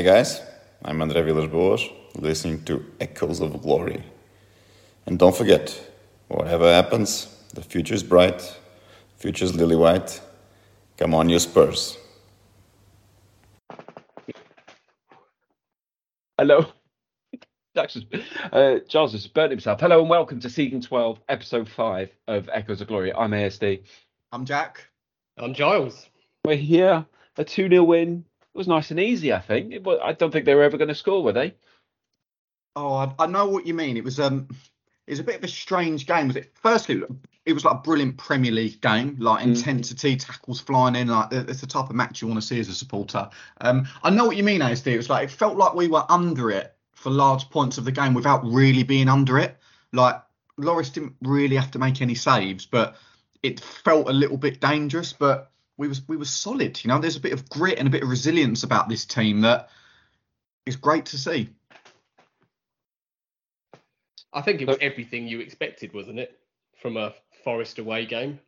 Hi guys, I'm André Villas-Boas, listening to Echoes of Glory. And don't forget, whatever happens, the future is bright, future is lily white. Come on, you Spurs. Hello. Jackson, uh, Giles has burnt himself. Hello and welcome to season 12, episode 5 of Echoes of Glory. I'm ASD. I'm Jack. I'm Giles. We're here, a 2 0 win. It was nice and easy, I think. It was, I don't think they were ever going to score, were they? Oh, I, I know what you mean. It was um, it was a bit of a strange game. Was it? Firstly, it was like a brilliant Premier League game, like Mm. intensity, tackles flying in. Like it's the type of match you want to see as a supporter. Um, I know what you mean, ASD. It was like it felt like we were under it for large points of the game without really being under it. Like Loris didn't really have to make any saves, but it felt a little bit dangerous. But we was we were solid. You know, there's a bit of grit and a bit of resilience about this team that is great to see. I think it was everything you expected, wasn't it, from a Forest away game?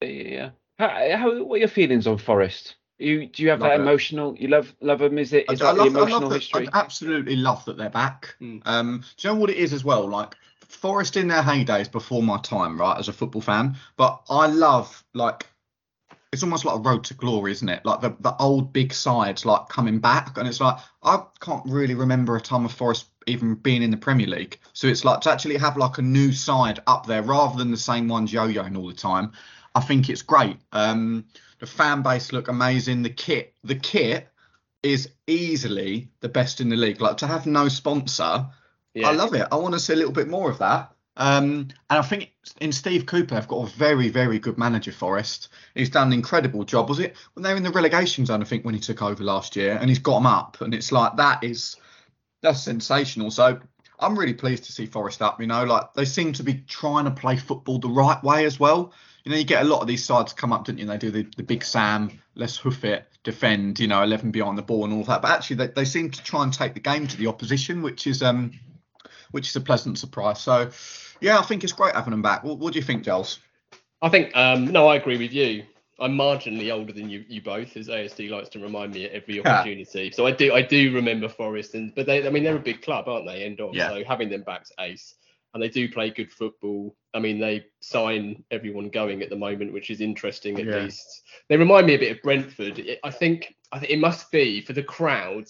Yeah. How, how, what are your feelings on Forest? You do you have Love that it. emotional? You love love them? Is it is I, I that love, the I emotional that, history? I absolutely love that they're back. Mm. Um, do you know what it is as well? Like Forest in their heydays before my time, right, as a football fan. But I love like it's almost like a road to glory, isn't it? Like the, the old big sides like coming back, and it's like I can't really remember a time of Forest even being in the Premier League. So it's like to actually have like a new side up there rather than the same ones yo-yoing all the time. I think it's great. Um, the fan base look amazing. The kit, the kit is easily the best in the league. Like to have no sponsor, Yeah. I love it. I want to see a little bit more of that. Um, and I think in Steve Cooper, they've got a very, very good manager. Forest. He's done an incredible job. Was it when they were in the relegation zone? I think when he took over last year, and he's got them up. And it's like that is that's sensational. So I'm really pleased to see Forest up. You know, like they seem to be trying to play football the right way as well. You know, you get a lot of these sides come up, don't you? They do the, the big Sam, let's hoof it, defend, you know, 11 behind the ball and all that. But actually, they, they seem to try and take the game to the opposition, which is um, which is a pleasant surprise. So, yeah, I think it's great having them back. What, what do you think, Giles? I think um, no, I agree with you. I'm marginally older than you, you both, as ASD likes to remind me at every Yeah. opportunity. So I do I do remember Forest, and but they I mean they're a big club, aren't they? End of Yeah. so having them back's ace, and they do play good football. I mean they sign everyone going at the moment, which is interesting at Yeah. least. They remind me a bit of Brentford. It, I think I think it must be for the crowd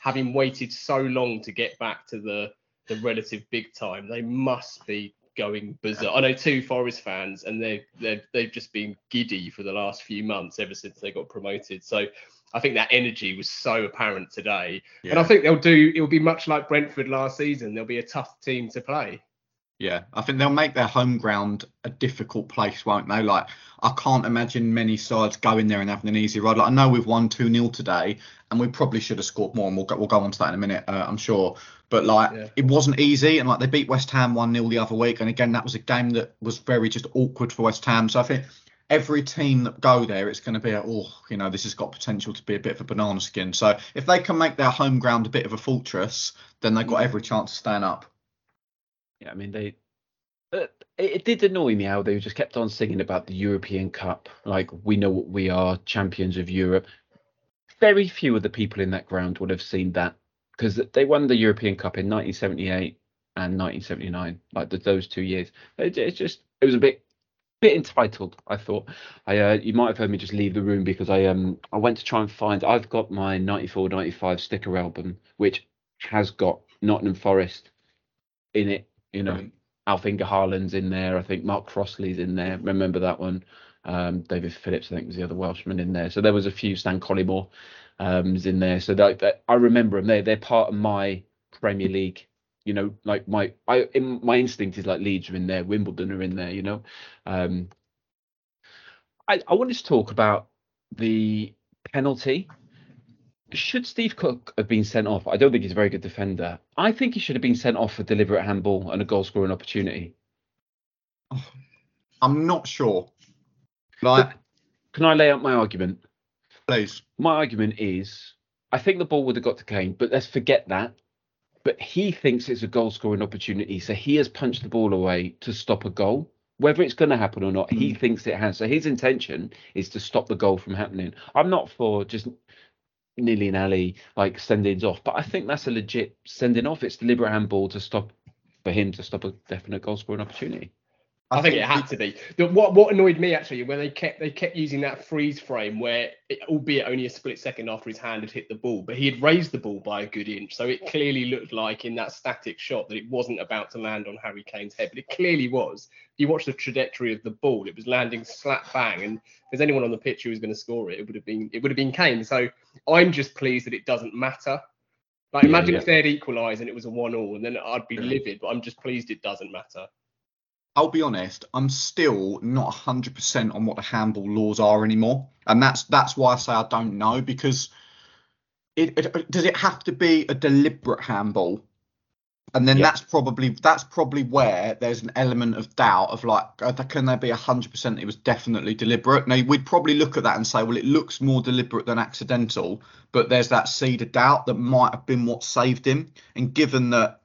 having waited so long to get back to the the relative big time. They must be going berserk. I know two Forest fans, and they they they've just been giddy for the last few months ever since they got promoted. So I think that energy was so apparent today, and I think they'll do. It'll be much like Brentford last season. They'll be a tough team to play. Yeah, I think they'll make their home ground a difficult place, won't they? Like, I can't imagine many sides going there and having an easy ride. Like, I know we've won 2 0 today, and we probably should have scored more, and we'll go, we'll go on to that in a minute, uh, I'm sure. But, like, Yeah. it wasn't easy, and, like, they beat West Ham 1 0 the other week. And again, that was a game that was very just awkward for West Ham. So I think every team that go there, it's going to be a, oh, you know, this has got potential to be a bit of a banana skin. So if they can make their home ground a bit of a fortress, then they've got every chance to stand up. Yeah, I mean they. Uh, it, it did annoy me how they just kept on singing about the European Cup, like we know what we are, champions of Europe. Very few of the people in that ground would have seen that because they won the European Cup in 1978 and 1979, like the, those two years. It, it's just it was a bit bit entitled. I thought. I uh, you might have heard me just leave the room because I um I went to try and find. I've got my 94-95 sticker album, which has got Nottingham Forest in it. You know, Brilliant. Alf-Inge Haaland's in there. I think Mark Crossley's in there. Remember that one? Um, David Phillips, I think, was the other Welshman in there. So there was a few Stan Collymore is in there. So that, that I remember them. They they're part of my Premier League. You know, like my I in, my instinct is like Leeds are in there, Wimbledon are in there. You know, um, I I wanted to talk about the penalty. Should Steve Cook have been sent off? I don't think he's a very good defender. I think he should have been sent off for deliberate handball and a goal scoring opportunity. I'm not sure. Like, Can I lay out my argument? Please. My argument is I think the ball would have got to Kane, but let's forget that. But he thinks it's a goal scoring opportunity, so he has punched the ball away to stop a goal. Whether it's going to happen or not, he hmm. thinks it has. So his intention is to stop the goal from happening. I'm not for just nilly nally like sendings off. But I think that's a legit sending off. It's deliberate handball to stop for him to stop a definite goal scoring opportunity. I, think, it had to be. The, what what annoyed me actually when they kept they kept using that freeze frame where, it, albeit only a split second after his hand had hit the ball, but he had raised the ball by a good inch, so it clearly looked like in that static shot that it wasn't about to land on Harry Kane's head, but it clearly was. You watch the trajectory of the ball; it was landing slap bang, and if there's anyone on the pitch who was going to score it, it would have been it would have been Kane. So I'm just pleased that it doesn't matter. Like imagine yeah. if they'd equalised and it was a one-all, and then I'd be livid. But I'm just pleased it doesn't matter. I'll be honest, I'm still not 100% on what the handball laws are anymore, and that's that's why I say I don't know because it, it does it have to be a deliberate handball, and then Yeah. that's probably that's probably where there's an element of doubt of like, uh, can there be 100% it was definitely deliberate? Now we'd probably look at that and say, well, it looks more deliberate than accidental, but there's that seed of doubt that might have been what saved him, and given that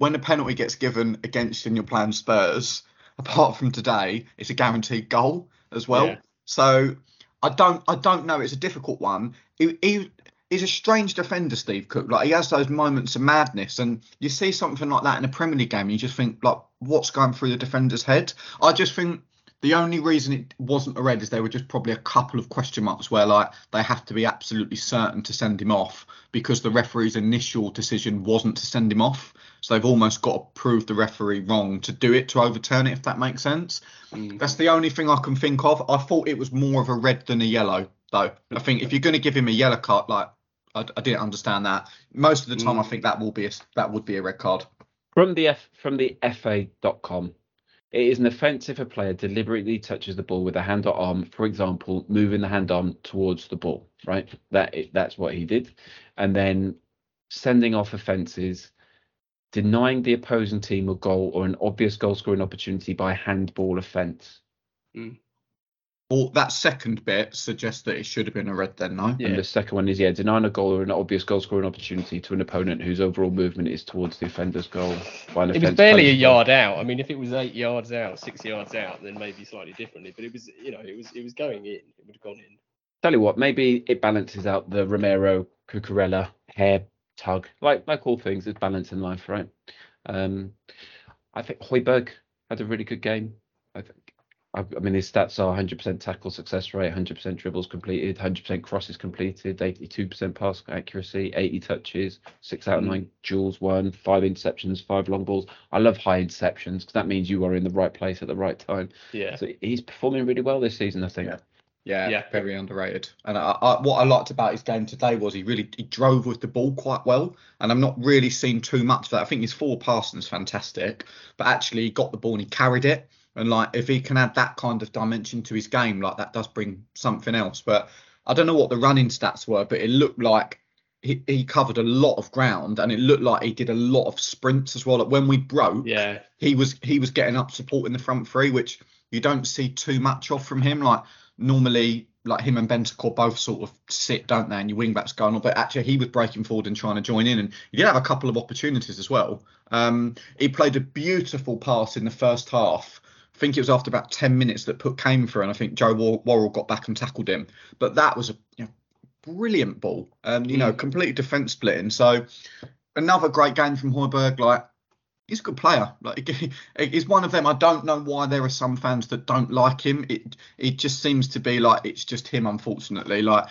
when a penalty gets given against in your you're Spurs, apart from today, it's a guaranteed goal as well. Yeah. So I don't I don't know. It's a difficult one. He, he he's a strange defender, Steve Cook. Like he has those moments of madness, and you see something like that in a Premier League game, you just think like, what's going through the defender's head? I just think. The only reason it wasn't a red is there were just probably a couple of question marks where like they have to be absolutely certain to send him off because the referee's initial decision wasn't to send him off. So they've almost got to prove the referee wrong to do it to overturn it, if that makes sense. Mm. That's the only thing I can think of. I thought it was more of a red than a yellow, though. I think if you're going to give him a yellow card, like I, I didn't understand that. Most of the time, I Mm. think that will be a, that would be a red card. From the F, from the FA.com, it is an offence if a player deliberately touches the ball with a hand or arm, for example, moving the hand arm towards the ball. Right, that that's what he did, and then sending off offences, denying the opposing team a goal or an obvious goal scoring opportunity by handball offence. Hmm. Well, that second bit suggests that it should have been a red then, no? Yeah. And the second one is yeah, denying a goal or an obvious goal scoring opportunity to an opponent whose overall movement is towards the offender's goal. By an It was offence barely a posed by- yard out. I mean, if it was eight yards out, six yards out, then maybe slightly differently. But it was, you know, it was it was going in. It would have gone in. Tell you what, maybe it balances out the Romero Cucurella hair tug. Like like all things, there's balance in life, right? Um, I think Højbjerg had a really good game. I think. I, I mean, his stats are 100% tackle success rate, 100% dribbles completed, 100% crosses completed, 82% pass accuracy, 80 touches, six out of Mm. nine duels won, five interceptions, five long balls. I love high interceptions because that means you are in the right place at the right time. Yeah. So he's performing really well this season, I think. Yeah. Yeah, Yeah. very underrated. And I, I, what I liked about his game today was he really he drove with the ball quite well, and I'm not really seeing too much of that. I think his four passing is fantastic, but actually he got the ball and he carried it. And like if he can add that kind of dimension to his game, like that does bring something else. But I don't know what the running stats were, but it looked like he, he covered a lot of ground, and it looked like he did a lot of sprints as well. Like when we broke, Yeah. he was he was getting up supporting the front three, which you don't see too much of from him. Like normally, like him and Bentancur both sort of sit, don't they? And your wing backs going on, but actually he was breaking forward and trying to join in, and he did have a couple of opportunities as well. Um, he played a beautiful pass in the first half. I think it was after about ten minutes that put came through, and I think Joe War- Worrell got back and tackled him. But that was a you know, brilliant ball, um, you know, complete defence splitting. So another great game from Højbjerg. Like he's a good player. Like he's one of them. I don't know why there are some fans that don't like him. It it just seems to be like it's just him, unfortunately. Like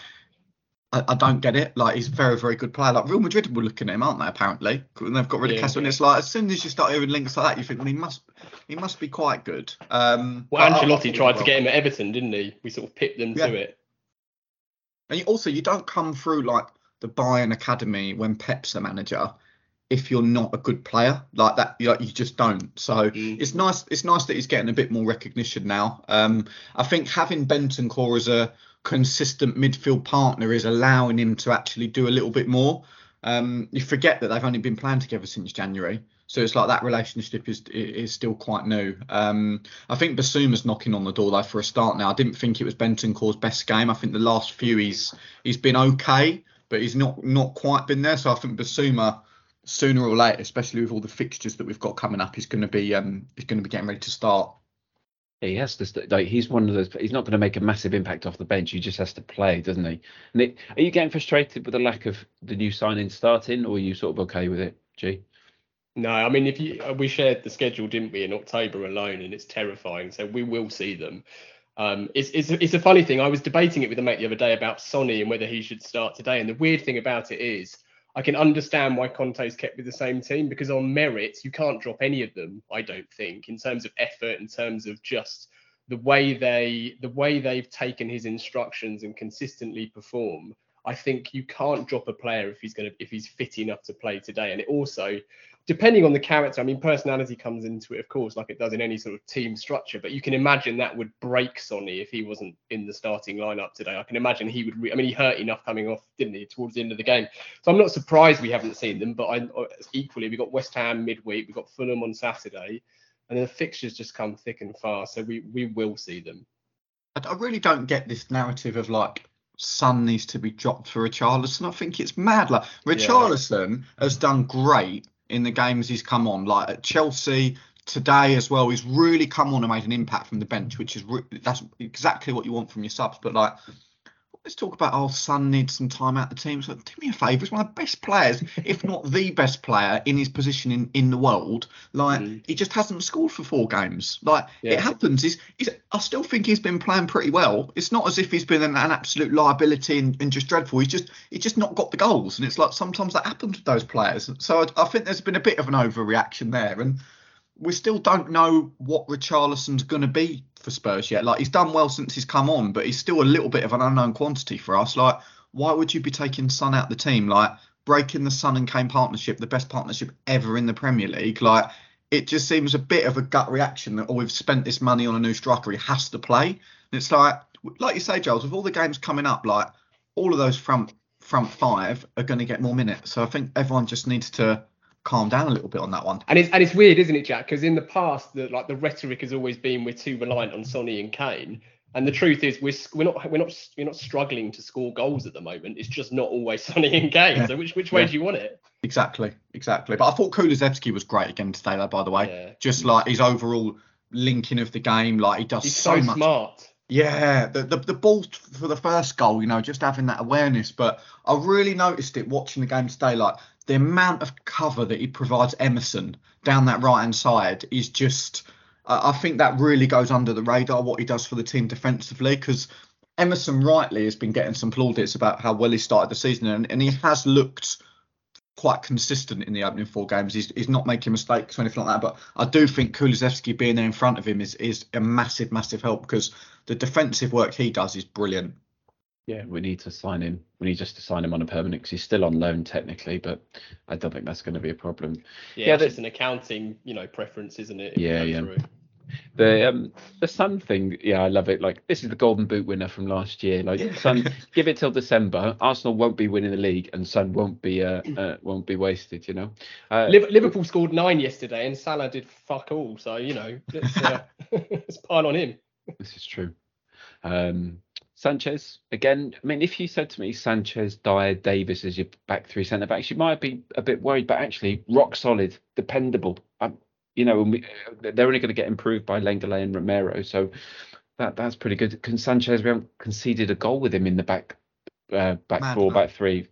I, I don't get it. Like he's a very very good player. Like Real Madrid were looking at him, aren't they? Apparently, and they've got rid of Yeah. And it's like as soon as you start hearing links like that, you think, well, he must he must be quite good. Um, Well, I Ancelotti tried well. to get him at Everton, didn't he? We sort of pipped them Yeah. to it. And you, also, you don't come through like the Bayern Academy when Pep's the manager if you're not a good player like that. You, like, you just don't. So Mm. it's nice. It's nice that he's getting a bit more recognition now. Um, I think having Bentancur as a consistent midfield partner is allowing him to actually do a little bit more. Um, you forget that they've only been playing together since January. So it's like that relationship is is still quite new. Um, I think Bissouma's knocking on the door though for a start now. I didn't think it was Bentancur's best game. I think the last few he's he's been okay, but he's not not quite been there. So I think Basuma sooner or later, especially with all the fixtures that we've got coming up, is going to be um is going to be getting ready to start. He has to st- like he's one of those. He's not going to make a massive impact off the bench. He just has to play, doesn't he? And it, are you getting frustrated with the lack of the new signing starting, or are you sort of okay with it, G? No, I mean if you uh, we shared the schedule, didn't we, in October alone, and it's terrifying. So we will see them. Um, it's, it's, it's a funny thing. I was debating it with a mate the other day about Sonny and whether he should start today. And the weird thing about it is, I can understand why Conte's kept with the same team because on merit, you can't drop any of them. I don't think, in terms of effort, in terms of just the way they the way they've taken his instructions and consistently perform. I think you can't drop a player if he's going to if he's fit enough to play today. And it also depending on the character, I mean, personality comes into it, of course, like it does in any sort of team structure. But you can imagine that would break Sonny if he wasn't in the starting lineup today. I can imagine he would. Re- I mean, he hurt enough coming off, didn't he, towards the end of the game? So I'm not surprised we haven't seen them. But I, equally, we've got West Ham midweek, we've got Fulham on Saturday, and then the fixtures just come thick and fast. So we we will see them. I really don't get this narrative of like Son needs to be dropped for Richarlison. I think it's mad. Like Richarlison yeah. has done great in the games he's come on, like at Chelsea today as well. He's really come on and made an impact from the bench, which is re- that's exactly what you want from your subs. But like, let's talk about our Son needs some time out the team. So do me a favour, he's one of the best players, if not the best player in his position in, in the world. Like mm. he just hasn't scored for four games. Like yeah. it happens. He's, he's I still think he's been playing pretty well. It's not as if he's been an, an absolute liability and, and, just dreadful. He's just he's just not got the goals. And it's like sometimes that happens with those players. So I, I think there's been a bit of an overreaction there. And we still don't know what Richarlison's going to be for Spurs yet. Like he's done well since he's come on, but he's still a little bit of an unknown quantity for us. Like why would you be taking Son out the team? Like breaking the Son and Kane partnership, the best partnership ever in the Premier League. Like it just seems a bit of a gut reaction that oh we've spent this money on a new striker, he has to play. And it's like like you say, Giles, with all the games coming up, like all of those front front five are going to get more minutes. So I think everyone just needs to calm down a little bit on that one. And it's and it's weird, isn't it, Jack? Because in the past, the like the rhetoric has always been we're too reliant on Sonny and Kane. And the truth is, we're we're not we're not we're not struggling to score goals at the moment. It's just not always Sonny and Kane. Yeah. So which which way yeah. do you want it? Exactly, exactly. But I thought Kulusevski was great again today, though. By the way, yeah. just like his overall linking of the game, like he does He's so, so much. smart. Yeah, the, the the ball for the first goal, you know, just having that awareness. But I really noticed it watching the game today. Like the amount of cover that he provides Emerson down that right hand side is just. I think that really goes under the radar what he does for the team defensively because Emerson rightly has been getting some plaudits about how well he started the season and, and he has looked quite consistent in the opening four games. He's, he's not making mistakes or anything like that. But I do think Kulusevski being there in front of him is is a massive, massive help because the defensive work he does is brilliant. Yeah, we need to sign him. We need just to sign him on a permanent because he's still on loan technically, but I don't think that's going to be a problem. Yeah, yeah it's an accounting, you know, preference, isn't it? Yeah, yeah. Through. The um the Son thing, yeah, I love it. Like this is the Golden Boot winner from last year. Like yeah. Son, give it till December. Arsenal won't be winning the league, and Son won't be uh, uh won't be wasted. You know. Uh, Liverpool scored nine yesterday, and Salah did fuck all. So you know, let's, uh, let's pile on him. This is true. Um, Sanchez again. I mean, if you said to me Sanchez, Dier, Davis as your back three centre backs, you might be a bit worried, but actually rock solid, dependable. Um, you know, we, they're only going to get improved by Lenglet and Romero, so that that's pretty good. Can Sanchez? We haven't conceded a goal with him in the back uh, back Mad, four, man. back three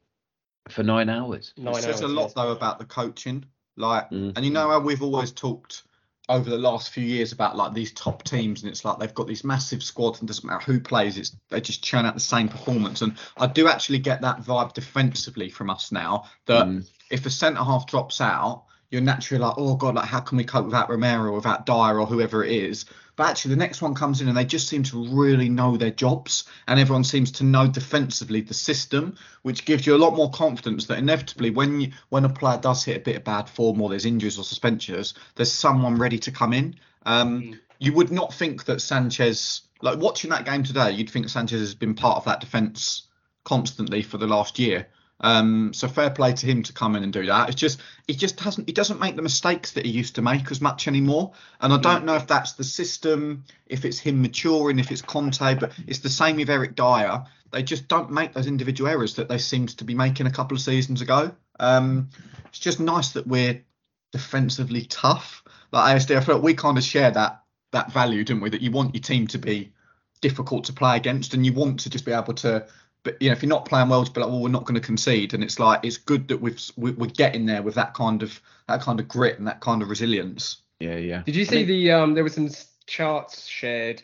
for nine hours. Nine it says hours, a lot though about the coaching, like, mm. and you know how we've always talked over the last few years about like these top teams and it's like they've got these massive squads and doesn't matter who plays it's they just churn out the same performance and I do actually get that vibe defensively from us now that mm. if a centre half drops out you're naturally like, oh god, like how can we cope without Romero without Dier or whoever it is? But actually, the next one comes in and they just seem to really know their jobs, and everyone seems to know defensively the system, which gives you a lot more confidence that inevitably, when you, when a player does hit a bit of bad form or there's injuries or suspensions, there's someone ready to come in. Um, mm. You would not think that Sanchez, like watching that game today, you'd think Sanchez has been part of that defence constantly for the last year. Um, so fair play to him to come in and do that. It's just he just hasn't he doesn't make the mistakes that he used to make as much anymore. And I don't know if that's the system, if it's him maturing, if it's Conte, but it's the same with Eric Dier. They just don't make those individual errors that they seemed to be making a couple of seasons ago. Um, it's just nice that we're defensively tough. Like ASD, I like we kind of share that that value, didn't we? That you want your team to be difficult to play against, and you want to just be able to. But you know, if you're not playing well, to be like, well, we're not going to concede, and it's like it's good that we've we- we're getting there with that kind of that kind of grit and that kind of resilience. Yeah, yeah. Did you I see mean- the um? There were some charts shared.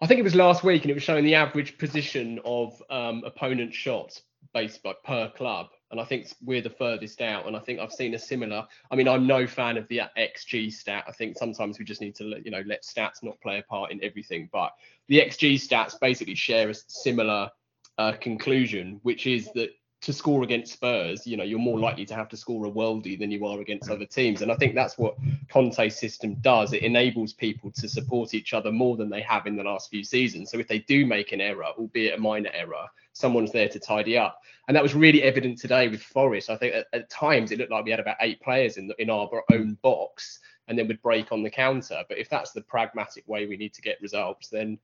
I think it was last week, and it was showing the average position of um, opponent shots based by per club. And I think we're the furthest out. And I think I've seen a similar. I mean, I'm no fan of the XG stat. I think sometimes we just need to, let, you know, let stats not play a part in everything. But the XG stats basically share a similar uh, conclusion, which is that to score against Spurs, you know, you're more likely to have to score a worldie than you are against other teams. And I think that's what Conte's system does. It enables people to support each other more than they have in the last few seasons. So if they do make an error, albeit a minor error, someone's there to tidy up. And that was really evident today with Forest. I think at, at times it looked like we had about eight players in, in our own box and then would break on the counter. But if that's the pragmatic way we need to get results, then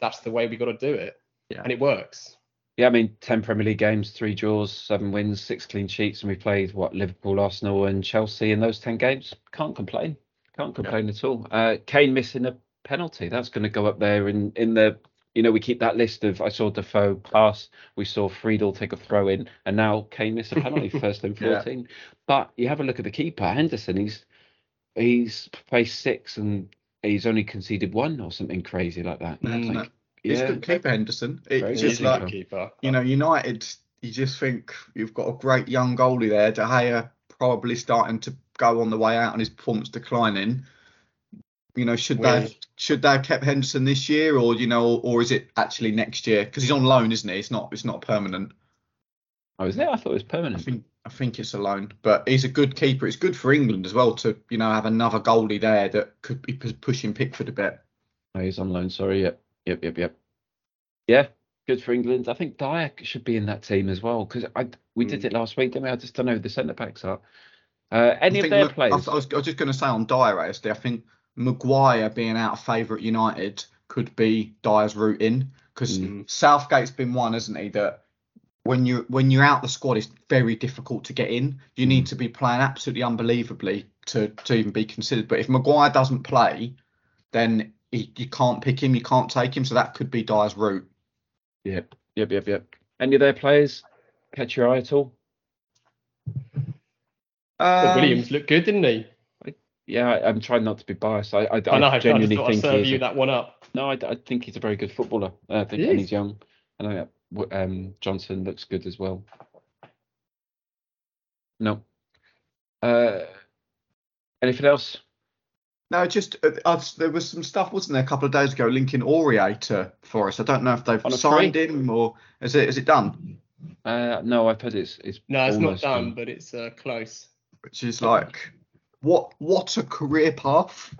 that's the way we got to do it. Yeah. And it works. Yeah, I mean, 10 Premier League games, three draws, seven wins, six clean sheets, and we played what Liverpool, Arsenal, and Chelsea in those 10 games. Can't complain. Can't complain at all. Uh, Kane missing a penalty. That's going to go up there in, in the, you know, we keep that list of, I saw Defoe pass, we saw Friedel take a throw in, and now Kane missed a penalty first in Yeah. 14. But you have a look at the keeper, Henderson, he's, he's faced six and he's only conceded one or something crazy like that. Mm. Like, He's a yeah. good keeper, Henderson. It's just like keeper. you know, United. You just think you've got a great young goalie there. De Gea probably starting to go on the way out and his performance declining. You know, should they Weird. should they have kept Henderson this year, or you know, or is it actually next year? Because he's on loan, isn't he? It's not. It's not permanent. Oh, I was there. I thought it was permanent. I think. I think it's a loan, but he's a good keeper. It's good for England as well to you know have another goalie there that could be pushing Pickford a bit. Oh, he's on loan. Sorry. Yep. Yep. Yep. Yep. Yeah. Good for England. I think Dier should be in that team as well because I we did Mm. it last week, didn't we? I just don't know who the centre backs are. Uh, any of their players? was, I was- I was just going to say on Dier, ASD, I think Maguire being out of favour at United could be Dier's route in because Mm. Southgate's been one, hasn't he? That when you when you're out the squad, it's very difficult to get in. You need to be playing absolutely unbelievably to to even be considered. But if Maguire doesn't play, then he, you can't pick him, you can't take him. So that could be Dier's route. Yep. Yep. Yep. Yep. Any of their players catch your eye at all? Well, Um, Williams looked good, didn't he? Yeah, I, I'm trying not to be biased. I, I, I know. I genuinely just thought I'd think serve he's you a- that one up. No, I, I think he's a very good footballer. I think He and he's young. I know um, Johnson looks good as well. No. Uh, anything else? No, just uh, I've, there was some stuff, wasn't there, a couple of days ago linking Aurier to Forest. I don't know if they've signed free? him or is it is it done? Uh, no, I've heard it's it's No, it's not almost done, but it's uh, close. Which is like what what a career path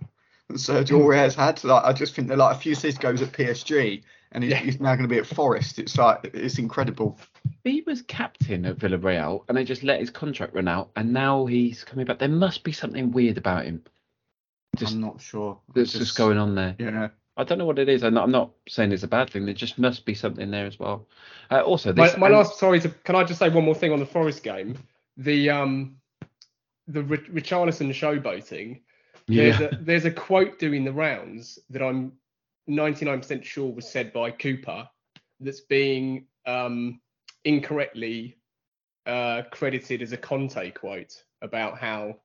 that Sergio Aurier's had. Like I just think they're like a few seasons ago he was at PSG and he's, Yeah. he's now going to be at Forest. It's like it's incredible. He was captain at Villarreal, and they just let his contract run out, and now he's coming back. There must be something weird about him. Just I'm not sure. that's just, going on there. Yeah. I don't know what it is. I'm not, I'm not saying it's a bad thing. There just must be something there as well. Uh, also, My, this my and- last, sorry, to, can I just say one more thing on the Forest game? The um, the Rich- Richarlison showboating. There's yeah, a there's a quote doing the rounds that I'm 99% sure was said by Cooper that's being um, incorrectly uh, credited as a Conte quote about how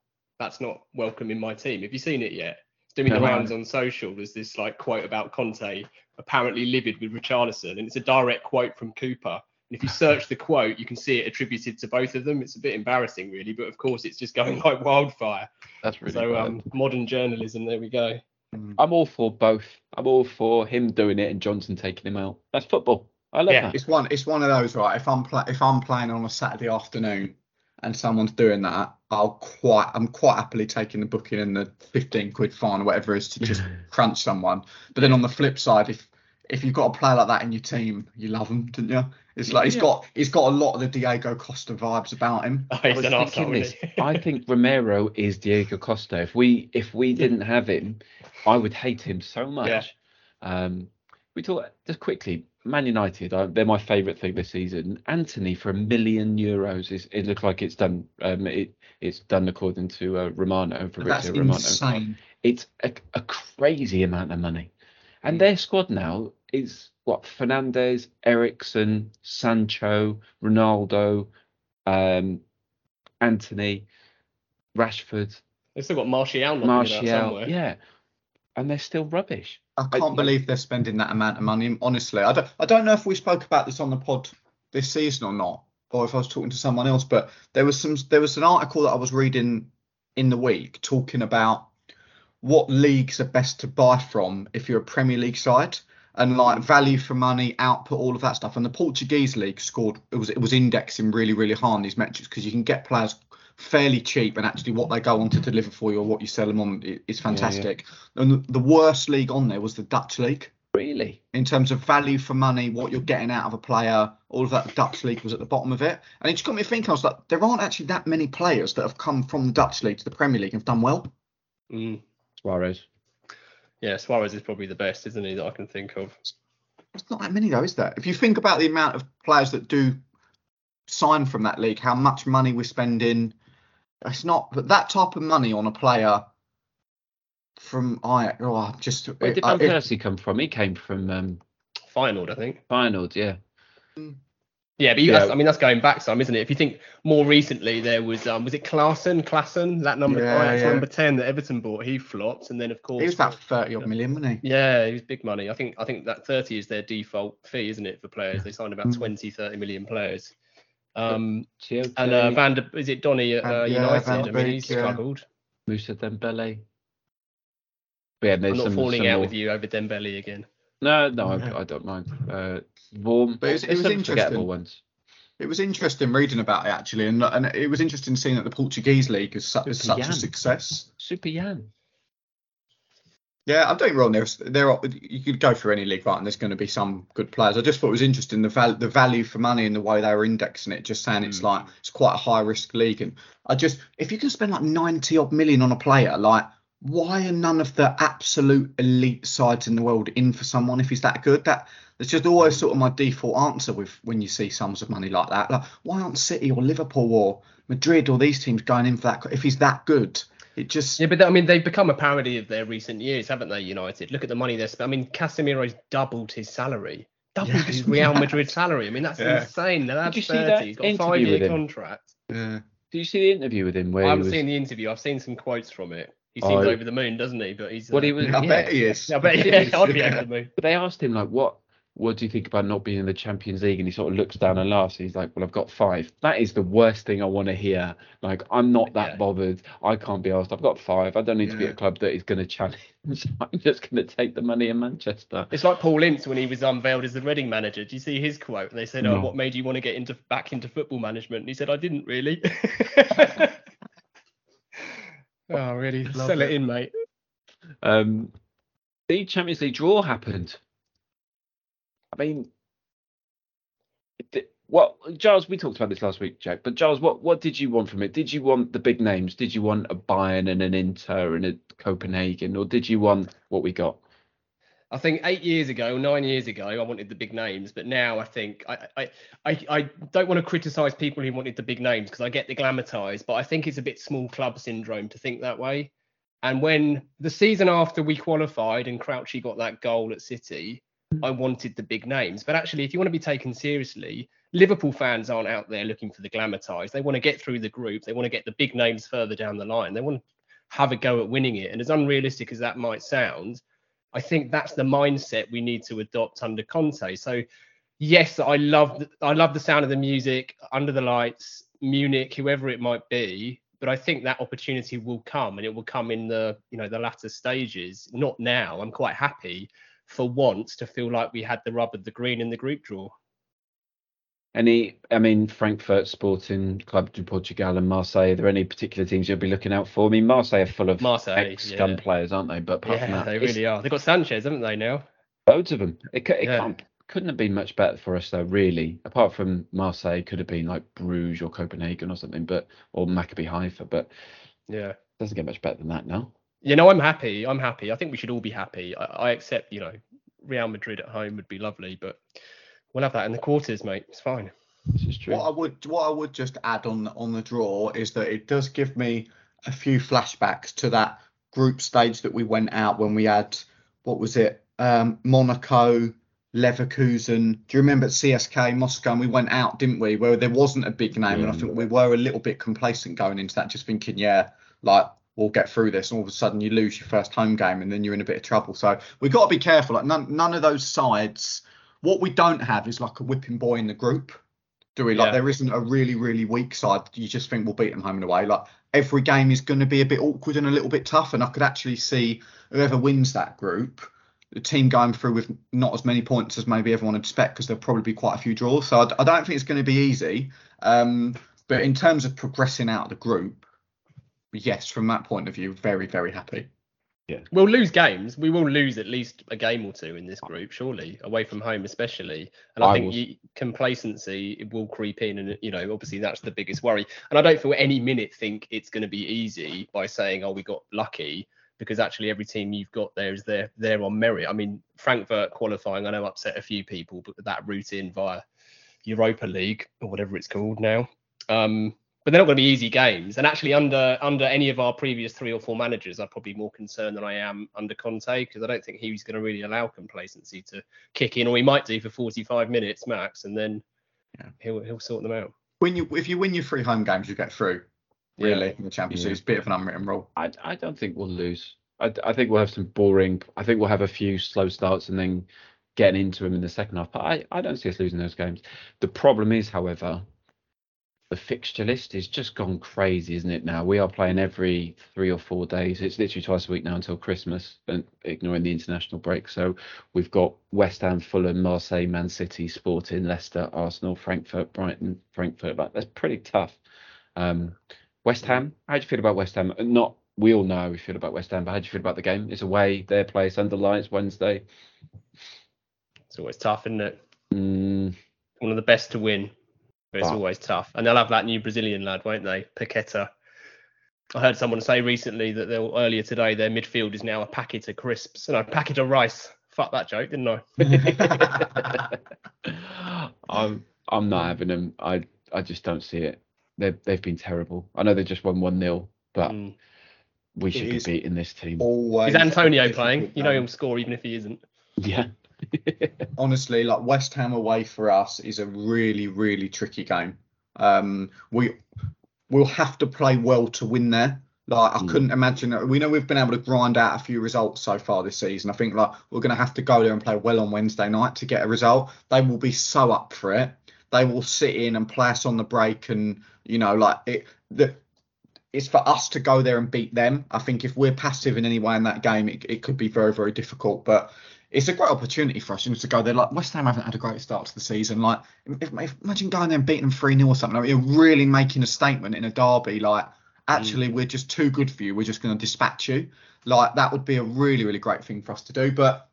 that's not welcome in my team. Have you seen it yet? It's doing the rounds on social. There's this like quote about Conte apparently livid with Richarlison, and it's a direct quote from Cooper. And if you search the quote, you can see it attributed to both of them. It's a bit embarrassing, really, but of course, it's just going like wildfire. that's really so um, modern journalism. There we go. I'm all for both. I'm all for him doing it and Johnson taking him out. That's football. I love Yeah. that. It's one it's one of those right. If I'm pla- if I'm playing on a Saturday afternoon and someone's doing that, I'll quite I'm quite happily taking the booking and the 15 quid fine or whatever it is to just crunch someone. But then on the flip side, if if you've got a player like that in your team, you love him, don't you? It's like he's Yeah. got he's got a lot of the Diego Costa vibes about him. Oh, I he's was an thinking arsehole, this. I think Romero is Diego Costa. If we if we didn't have him, I would hate him so much. Yeah. Um, we talk just quickly. Man United, uh, they're my favourite thing this season. Antony for a million euros is. It looks like it's done. Um, it it's done according to uh, Romano, That's Romano. insane. It's a, a crazy amount of money, and Mm. their squad now is what Fernandes, Eriksen, Sancho, Ronaldo, um, Antony, Rashford, They've still got Martial Martial, somewhere. yeah, and they're still rubbish. I I- can't believe they're spending that amount of money. Honestly, I don't. I don't know if we spoke about this on the pod this season or not, or if I was talking to someone else. But there was some. There was an article that I was reading in the week talking about what leagues are best to buy from if you're a Premier League side and like mm-hmm. value for money, output, all of that stuff. And the Portuguese league scored. It was it was indexing really really high on these metrics because you can get players fairly cheap and actually what they go on to deliver for you or what you sell them on is fantastic. And the worst league on there was the Dutch league Really? in terms of value for money, what you're getting out of a player, all of that Dutch league was at the bottom of it. And it just got me thinking, I was like, there aren't actually that many players that have come from the Dutch league to the Premier League and have done well. Mm. Suarez. Yeah, Suarez is probably the best, isn't he, that I can think of. It's not that many though, is there? If you think about the amount of players that do sign from that league, how much money we're spending, it's not but that type of money on a player from I oh, I'm just Where did I- Van Persie come from? He came from um, Feyenoord, I think. Feyenoord, yeah. Yeah, but you, Yeah. I mean that's going back some, isn't it? If you think more recently, there was um, was it Klaassen, Klassen, that number Yeah, five, yeah. number ten that Everton bought, he flopped, and then of course he was about 30 odd million, wasn't he? Yeah, he was big money. I think I think that 30 is their default fee, isn't it, for players? They signed about Mm. 20, 30 million players. Um, Chiote, and uh, Van der, is it Donny at uh, Van- yeah, United? Van I der mean, Beek, he's yeah. struggled. Mousa Dembele. Yeah, I'm not some, falling some out more- with you over Dembele again. No, no, Yeah. I, I don't mind. Uh, warm. But it was- it was interesting. ones. It was interesting reading about it actually, and and it was interesting seeing that the Portuguese league is, su- is Super such a success. Super Jan. Yeah, I'm doing wrong. There's there are you could go for any league, right? And there's going to be some good players. I just thought it was interesting the val- the value for money and the way they were indexing it. Just saying it's Mm. like it's quite a high risk league, and I just if you can spend like 90 odd million on a player, like why are none of the absolute elite sides in the world in for someone if he's that good? That that's just always sort of my default answer with when you see sums of money like that. Like why aren't City or Liverpool or Madrid or these teams going in for that if he's that good? It just Yeah, but I mean, they've become a parody of their recent years, haven't they? United. Look at the money they're spending. I mean, Casemiro's doubled his salary, doubled Yeah, his Real mad. Madrid salary. I mean, that's Yeah. insane. The lad's you see that 30. He's got a five-year with him? contract. yeah. Did you see the interview with him where I haven't was? seen the interview. I've seen some quotes from it. He Oh, seems yeah. over the moon, doesn't he? But he's. What uh, he was- I yeah. bet he is. I bet yeah, I'd be over the moon. But they asked him like, what what do you think about not being in the Champions League? And he sort of looks down and laughs. He's like, well, I've got five. That is the worst thing I want to hear. Like, I'm not that Yeah. bothered. I can't be asked. I've got five. I don't need to be a club that is going to challenge. I'm just going to take the money in Manchester. It's like Paul Ince when he was unveiled as the Reading manager. Do you see his quote? And they said, "Oh, what made you want to get into back into football management?" And he said, "I didn't really." oh, really? Love Sell it it. in, mate. Um, the Champions League draw happened. I mean, well, Giles? We talked about this last week, Jack. But Giles, what what did you want from it? Did you want the big names? Did you want a Bayern and an Inter and a Copenhagen, or did you want what we got? I think eight years ago, nine years ago, I wanted the big names, but now I think I I, I, I don't want to criticise people who wanted the big names because I get the glamorised, but I think it's a bit small club syndrome to think that way. And when the season after we qualified and Crouchy got that goal at City, I wanted the big names. But actually, if you want to be taken seriously, Liverpool fans aren't out there looking for the glamorised. They want to get through the group. They want to get the big names further down the line. They want to have a go at winning it. And as unrealistic as that might sound, I think that's the mindset we need to adopt under Conte. So, yes, I love I love the sound of the music under the lights, Munich, whoever it might be. But I think that opportunity will come, and it will come in the you know the latter stages. Not now. I'm quite happy for once to feel like we had the rub of the green in the group draw. Any, I mean, Frankfurt, Sporting, Club de Portugal, and Marseille. Are there any particular teams you'll be looking out for? I mean, Marseille are full of Marseille, ex-gun yeah. players, aren't they? But apart from Yeah, that, they really are. They've got Sanchez, haven't they now? loads of them. It, it Yeah. can't, couldn't have been much better for us though, really. Apart from Marseille, could have been like Bruges or Copenhagen or something, but or Maccabi Haifa, but Yeah. doesn't get much better than that now. You know, I'm happy. I'm happy. I think we should all be happy. I, I accept, you know, Real Madrid at home would be lovely, but we'll have that in the quarters, mate. It's fine. This is true. What I would what I would just add on on the draw is that it does give me a few flashbacks to that group stage that we went out when we had what was it? Um, Monaco, Leverkusen. Do you remember CSK Moscow? And we went out, didn't we? Where there wasn't a big name, and I think we were a little bit complacent going into that, just thinking, yeah, like we'll get through this. And all of a sudden, you lose your first home game, and then you're in a bit of trouble. So we've got to be careful. Like none, none of those sides. What we don't have is like a whipping boy in the group. Do we? Like Yeah. there isn't a really, really weak side. You just think we'll beat them home and away. Like every game is going to be a bit awkward and a little bit tough. And I could actually see whoever wins that group, the team going through with not as many points as maybe everyone would expect because there'll probably be quite a few draws. So I, I don't think it's going to be easy. Um, but in terms of progressing out of the group, yes, from that point of view, very, very happy. Yeah. We'll lose games. We will lose at least a game or two in this group, surely, away from home especially. And I, I think will- you, complacency will creep in, and you know, obviously that's the biggest worry. And I don't for any minute think it's going to be easy by saying, "Oh, we got lucky," because actually every team you've got there is there there on merit. I mean, Frankfurt qualifying, I know upset a few people, but that route in via Europa League or whatever it's called now. Um, but they're not going to be easy games. And actually, under under any of our previous three or four managers, I'm probably more concerned than I am under Conte because I don't think he's going to really allow complacency to kick in, or he might do for 45 minutes max, and then Yeah. he'll he'll sort them out. When you if you win your three home games, you get through. Really, in the Champions Yeah. League, it's a bit of an unwritten rule. I, I don't think we'll lose. I, I think we'll have some boring. I think we'll have a few slow starts and then getting into them in the second half. But I, I don't see us losing those games. The problem is, however, the fixture list is just gone crazy, isn't it? Now we are playing every three or four days. It's literally twice a week now until Christmas, and ignoring the international break. So we've got West Ham, Fulham, Marseille, Man City, Sporting, Leicester, Arsenal, Frankfurt, Brighton, Frankfurt. Like that's pretty tough. Um, West Ham, how do you feel about West Ham? Not we all know how we feel about West Ham, but how do you feel about the game? It's away, their place under lights Wednesday. It's always tough, isn't it? Mm, One of the best to win, it's Wow. always tough. And they'll have that new Brazilian lad, won't they? Paqueta. I heard someone say recently that they'll, earlier today their midfield is now a packet of crisps. No, packet of rice. Fuck that joke, didn't I? I'm I'm not having them. I I just don't see it. They've they've been terrible. I know they just won one 0 but Mm. we It should be beating this team. Always. Is Antonio playing? You know game. he'll score even if he isn't. Yeah. honestly, like West Ham away for us is a really, really tricky game. Um, we we'll have to play well to win there. Like I Mm. couldn't imagine. We know we've been able to grind out a few results so far this season. I think like we're going to have to go there and play well on Wednesday night to get a result. They will be so up for it. They will sit in and play us on the break, and you know, like it. The it's for us to go there and beat them. I think if we're passive in any way in that game, it, it could be very, very difficult. But it's a great opportunity for us you know, to go there. Like West Ham haven't had a great start to the season. Like if, if, imagine going there and beating them three 0 or something. Like, you're really making a statement in a derby. Like actually, mm. we're just too good for you. We're just going to dispatch you. Like that would be a really, really great thing for us to do. But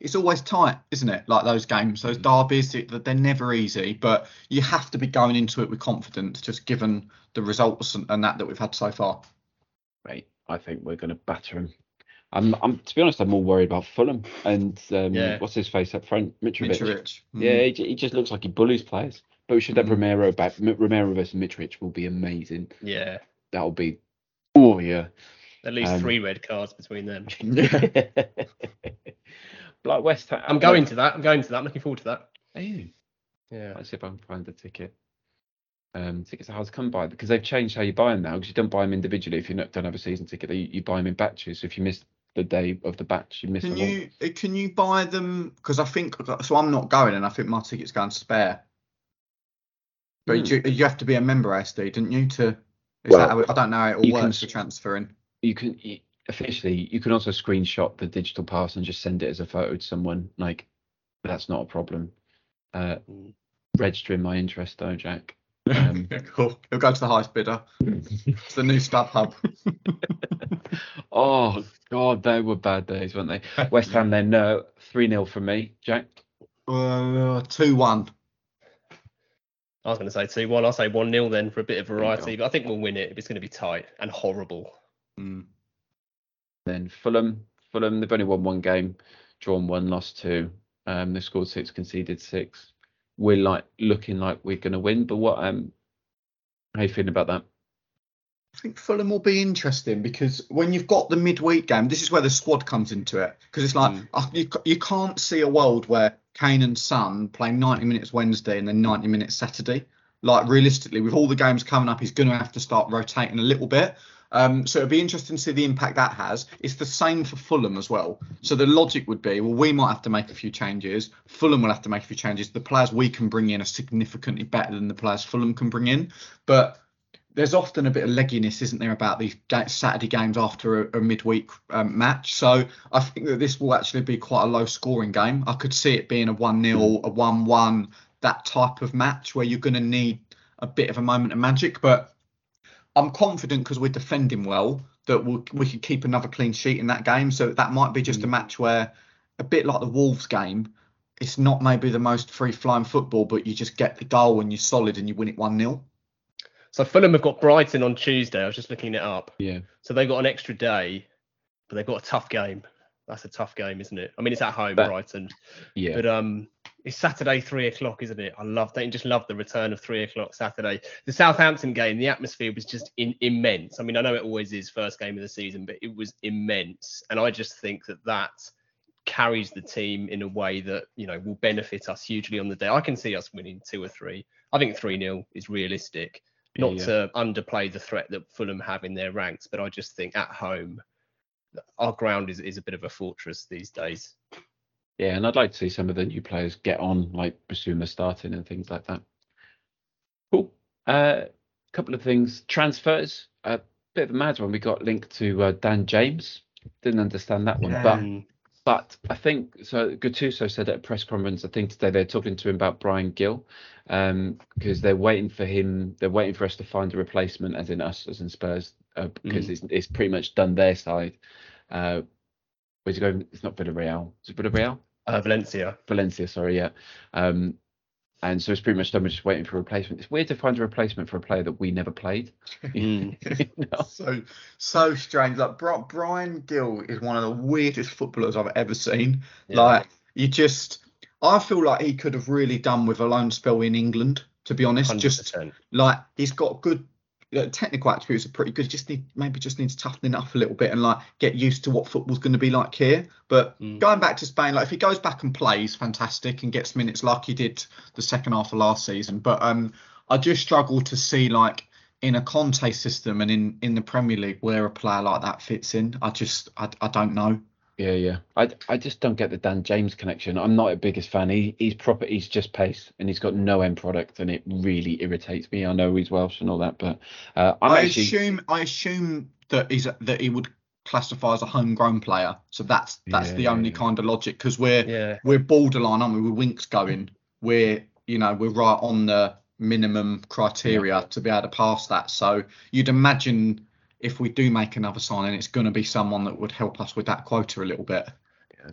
it's always tight, isn't it? Like those games, those mm. derbies, it- they're never easy. But you have to be going into it with confidence, just given the results and, and that that we've had so far. Mate, I think we're going to batter him. I'm, I'm to be honest, I'm more worried about Fulham and um, Yeah. what's his face up front, Mitrovic. Mitrovic. Mm. Yeah, he, he just looks like he bullies players. But we should have Mm. Romero back. M- Romero versus Mitrovic will be amazing. Yeah. That'll be, oh yeah. At least Um, three red cards between them. like West Ham. I'm going to that. I'm going to that. I'm looking forward to that. Are you? Yeah. Let's see if I can find the ticket. Um, tickets are hard to come by because they've changed how you buy them now. Because you don't buy them individually if you don't have a season ticket. You, you buy them in batches. So if you miss the day of the batch, you miss Can the whole. you uh, can you buy them? Because I think so. I'm not going, and I think my ticket's going spare. But Hmm. you, you have to be a member, SD, didn't you? To is Well, that how it, I don't know how it all you can works for transferring. you can you, officially you can also screenshot the digital pass and just send it as a photo to someone like that's not a problem uh Mm. registering my interest though jack um, cool. He'll go to the highest bidder. It's the new StubHub. oh god they were bad days weren't they west ham then no 3-0 for me jack Uh, two one. I was going to say 2 1. I'll say 1 0 then for a bit of variety, but I think we'll win it. It's going to be tight and horrible. Mm. then fulham fulham they've only won one game drawn one lost two um they scored six conceded six we're like looking like we're going to win but what um how you feeling about that I think Fulham will be interesting because when you've got the midweek game, this is where the squad comes into it. Because it's like Mm. uh, you, you can't see a world where Kane and Son play 90 minutes Wednesday and then 90 minutes Saturday. Like realistically, with all the games coming up, he's going to have to start rotating a little bit. Um, so it'll be interesting to see the impact that has. It's the same for Fulham as well. So the logic would be, well, we might have to make a few changes. Fulham will have to make a few changes. The players we can bring in are significantly better than the players Fulham can bring in. But there's often a bit of legginess, isn't there, about these Saturday games after a, a midweek um, match. So I think that this will actually be quite a low scoring game. I could see it being a 1 0, a 1 1, that type of match where you're going to need a bit of a moment of magic. But I'm confident because we're defending well that we'll, we could keep another clean sheet in that game. So that might be just a match where, a bit like the Wolves game, it's not maybe the most free flying football, but you just get the goal and you're solid and you win it 1 0. So Fulham have got Brighton on Tuesday. I was just looking it up. Yeah. So they've got an extra day, but they've got a tough game. That's a tough game, isn't it? I mean, it's at home, But- Brighton, Yeah. but um, it's Saturday three o'clock, isn't it? I love that. Just love the return of three o'clock Saturday. The Southampton game, the atmosphere was just in, immense. I mean, I know it always is first game of the season, but it was immense, and I just think that that carries the team in a way that you know will benefit us hugely on the day. I can see us winning two or three. I think three 0 is realistic not Yeah. to underplay the threat that Fulham have in their ranks, but I just think at home, our ground is, is a bit of a fortress these days. Yeah, and I'd like to see some of the new players get on, like Bissouma starting and things like that. Cool. A uh, couple of things. Transfers. A bit of a mad one. We got linked to uh, Dan James. Didn't understand that one, but Mm. but I think so. Gattuso said at a press conference, I think today they're talking to him about Bryan Gil, um, because they're waiting for him. They're waiting for us to find a replacement, as in us, as in Spurs, uh, because it's it's pretty much done their side. Uh, where's he going? It's not Villarreal. Is it Villarreal? Uh, Valencia. Valencia, sorry, yeah. Um, and so it's pretty much done. We're just waiting for a replacement. It's weird to find a replacement for a player that we never played. Mm. You know? so so strange. Like Bri- Bryan Gil is one of the weirdest footballers I've ever seen. Yeah. Like you just, I feel like he could have really done with a loan spell in England. To be honest, just 100%. like he's got good uh, technical attributes are pretty good. Just need maybe just needs toughening up a little bit and like get used to what football's going to be like here. But Mm. going back to Spain, like if he goes back and plays, fantastic and gets minutes like he did the second half of last season. But um, I just struggle to see like in a Conte system and in in the Premier League where a player like that fits in. I just I, I don't know. Yeah, yeah. I, I just don't get the Dan James connection. I'm not a biggest fan. He he's proper. He's just pace, and he's got no end product, and it really irritates me. I know he's Welsh and all that, but uh, I'm I actually assume I assume that he's that he would classify as a homegrown player. So that's that's Yeah, the only yeah. kind of logic because we're Yeah. we're borderline, aren't we? We're Winks going. We're you know we're right on the minimum criteria to be able to pass that. So you'd imagine if we do make another signing, it's going to be someone that would help us with that quota a little bit.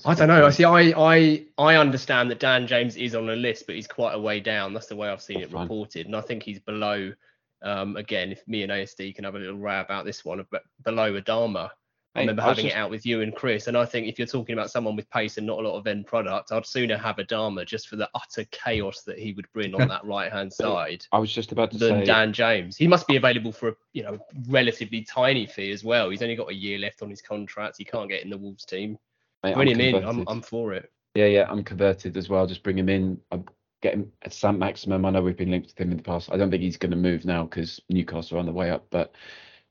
I don't know. I see. I, I I understand that Dan James is on a list, but he's quite a way down. That's the way I've seen it Fine. reported, and I think he's below. Um, again, if me and ASD can have a little row about this one, but below Adama. I remember I having just- it out with you and Chris, and I think if you're talking about someone with pace and not a lot of end product, I'd sooner have Adama just for the utter chaos that he would bring on that right hand side I was just about to than say. Dan James. He must be available for a you know relatively tiny fee as well. He's only got a year left on his contract. He can't get in the Wolves team. mate, Bring I'm him in. I'm. I'm for it. Yeah, yeah, I'm converted as well. Just bring him in. I'm getting at Saint-Maximin. I know we've been linked with him in the past. I don't think he's going to move now because Newcastle are on the way up. But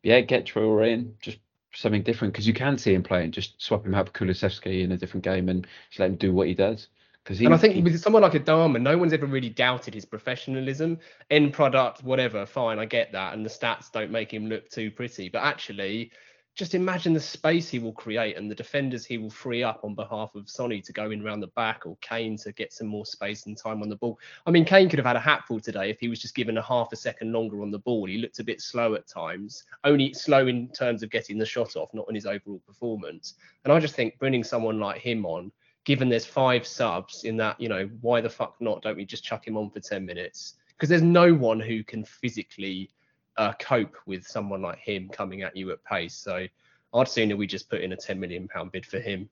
yeah, get Traore in. Just something different because you can see him playing. Just swap him out for Kulusevski in a different game and just let him do what he does. Because he, and I think he- with someone like Adama, no one's ever really doubted his professionalism, end product, whatever. Fine, I get that, and the stats don't make him look too pretty. But actually, just imagine the space he will create and the defenders he will free up on behalf of Sonny to go in round the back or Kane to get some more space and time on the ball. I mean, Kane could have had a hatful today if he was just given a half a second longer on the ball. He looked a bit slow at times, only slow in terms of getting the shot off, not in his overall performance. And I just think bringing someone like him on given there's five subs in that, you know, why the fuck not? Don't we just chuck him on for 10 minutes? Because there's no one who can physically uh, cope with someone like him coming at you at pace. So I'd sooner we just put in a 10 million pound bid for him.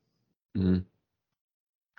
Mm.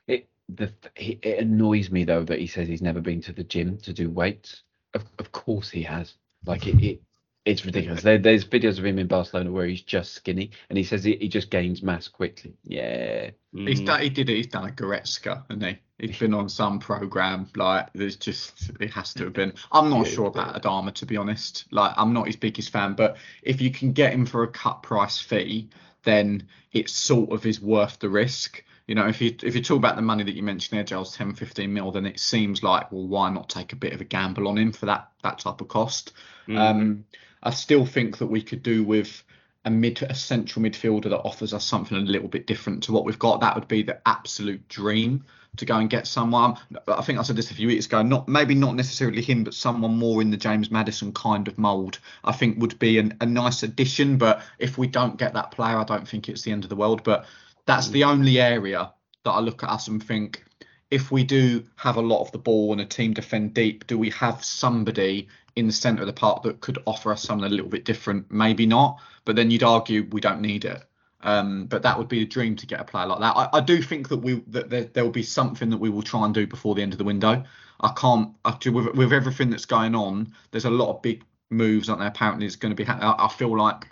It the he, it annoys me though that he says he's never been to the gym to do weights. Of of course he has. Like it, it It's ridiculous. There, there's videos of him in Barcelona where he's just skinny, and he says he, he just gains mass quickly. Yeah, He's Mm. done, he did it. He's done a Goretzka, and he he's been on some program. Like there's just it has to have been. I'm not Yeah, sure yeah. about Adama to be honest. Like I'm not his biggest fan, but if you can get him for a cut price fee, then it sort of is worth the risk. You know, if you if you talk about the money that you mentioned there, Giles, 10, 15 mil, then it seems like well, why not take a bit of a gamble on him for that that type of cost? Mm. Um, I still think that we could do with a mid a central midfielder that offers us something a little bit different to what we've got. That would be the absolute dream to go and get someone. I think I said this a few weeks ago. Not maybe not necessarily him, but someone more in the James Maddison kind of mould. I think would be an, a nice addition. But if we don't get that player, I don't think it's the end of the world. But that's the only area that I look at us and think. If we do have a lot of the ball and a team defend deep, do we have somebody in the centre of the park that could offer us something a little bit different? Maybe not, but then you'd argue we don't need it. Um, but that would be a dream to get a player like that. I, I do think that we that there, there will be something that we will try and do before the end of the window. I can't actually with, with everything that's going on. There's a lot of big moves, aren't there? Apparently, it's going to be. I, I feel like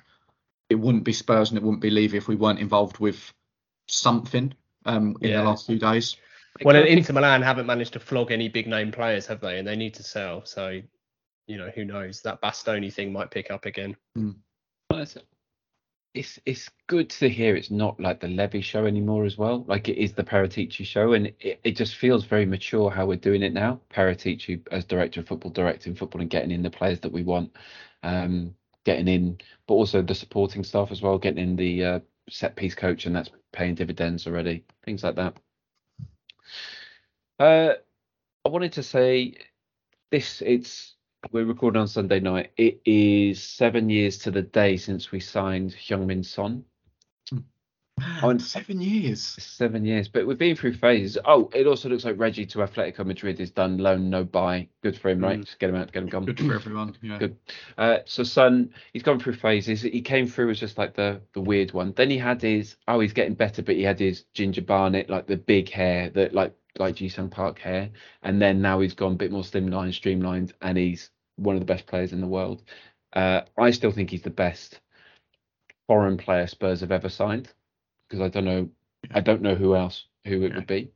it wouldn't be Spurs and it wouldn't be Levy if we weren't involved with something um, in Yeah. the last few days. Well, and Inter Milan haven't managed to flog any big name players, have they? And they need to sell. So, you know, who knows? That Bastoni thing might pick up again. Well, it's, it's it's good to hear it's not like the Levy show anymore as well. Like it is the Paratici show, and it, it just feels very mature how we're doing it now. Paratici as director of football, directing football, and getting in the players that we want, um, getting in, but also the supporting staff as well, getting in the uh, set piece coach, and that's paying dividends already. Things like that. Uh, I wanted to say this. It's we're recording on Sunday night. It is seven years to the day since we signed Heung-min Son. Man, seven years. Seven years, but we've been through phases. Oh, it also looks like Reggie to Atletico Madrid is done. Loan, no buy. Good for him, right? Just get him out, get him gone. Good for everyone. Yeah. Good. Uh, so Son, he's gone through phases. He came through as just like the the weird one. Then he had his oh, he's getting better, but he had his ginger barnet, like the big hair, that like like Jisung Park hair. And then now he's gone a bit more slimline, streamlined, and he's one of the best players in the world. Uh, I still think he's the best foreign player Spurs have ever signed because I don't know, I don't know who else who it Yeah. would be.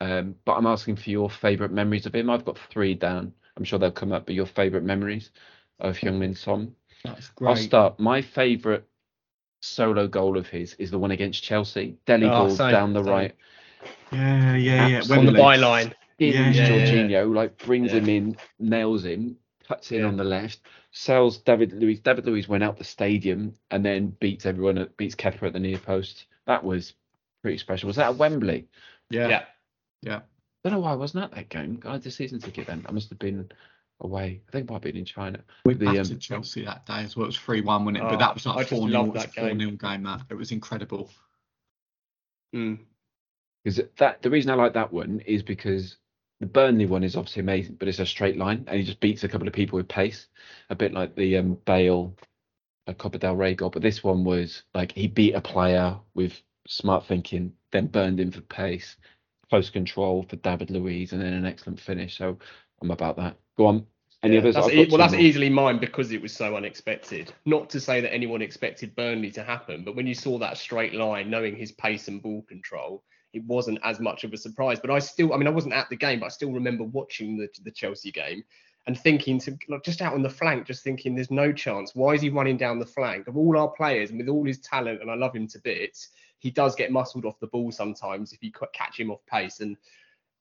Um, but I'm asking for your favourite memories of him. I've got three down. I'm sure they'll come up. But your favourite memories of Heung-min Son? That's great. I'll start. My favourite solo goal of his is the one against Chelsea. Deli Oh, ball same, down the same. right. Yeah, yeah, yeah. Absolutely. On the byline. Spins Yeah, yeah, yeah. Like brings Yeah. him in, nails him, cuts in Yeah. on the left, sells David Luiz. David Luiz went out the stadium and then beats everyone, at, beats Kepa at the near post. That was pretty special. Was that at Wembley? Yeah, Yeah. yeah. I don't know why I wasn't at that game. I had the season ticket then. I must have been away. I think I might have been in China. We The, battered um, Chelsea that day as well. It was three one, wasn't it? Oh, but that was I like just four 0 loved that four game. game. That it was incredible. Mm. Because that the reason I like that one is because the Burnley one is obviously amazing, but it's a straight line and he just beats a couple of people with pace, a bit like the um, Bale, uh, Copa del Rey goal. But this one was like he beat a player with smart thinking, then burned him for pace, close control for David Luiz, and then an excellent finish. So I'm about that. Go on. Any Yeah, others? that's e- well, that's more. easily mine because it was so unexpected. Not to say that anyone expected Burnley to happen, but when you saw that straight line, knowing his pace and ball control, it wasn't as much of a surprise. But I still, I mean, I wasn't at the game, but I still remember watching the the Chelsea game and thinking to like, just out on the flank, just thinking, there's no chance. Why is he running down the flank of all our players and with all his talent? And I love him to bits. He does get muscled off the ball sometimes if you catch him off pace and.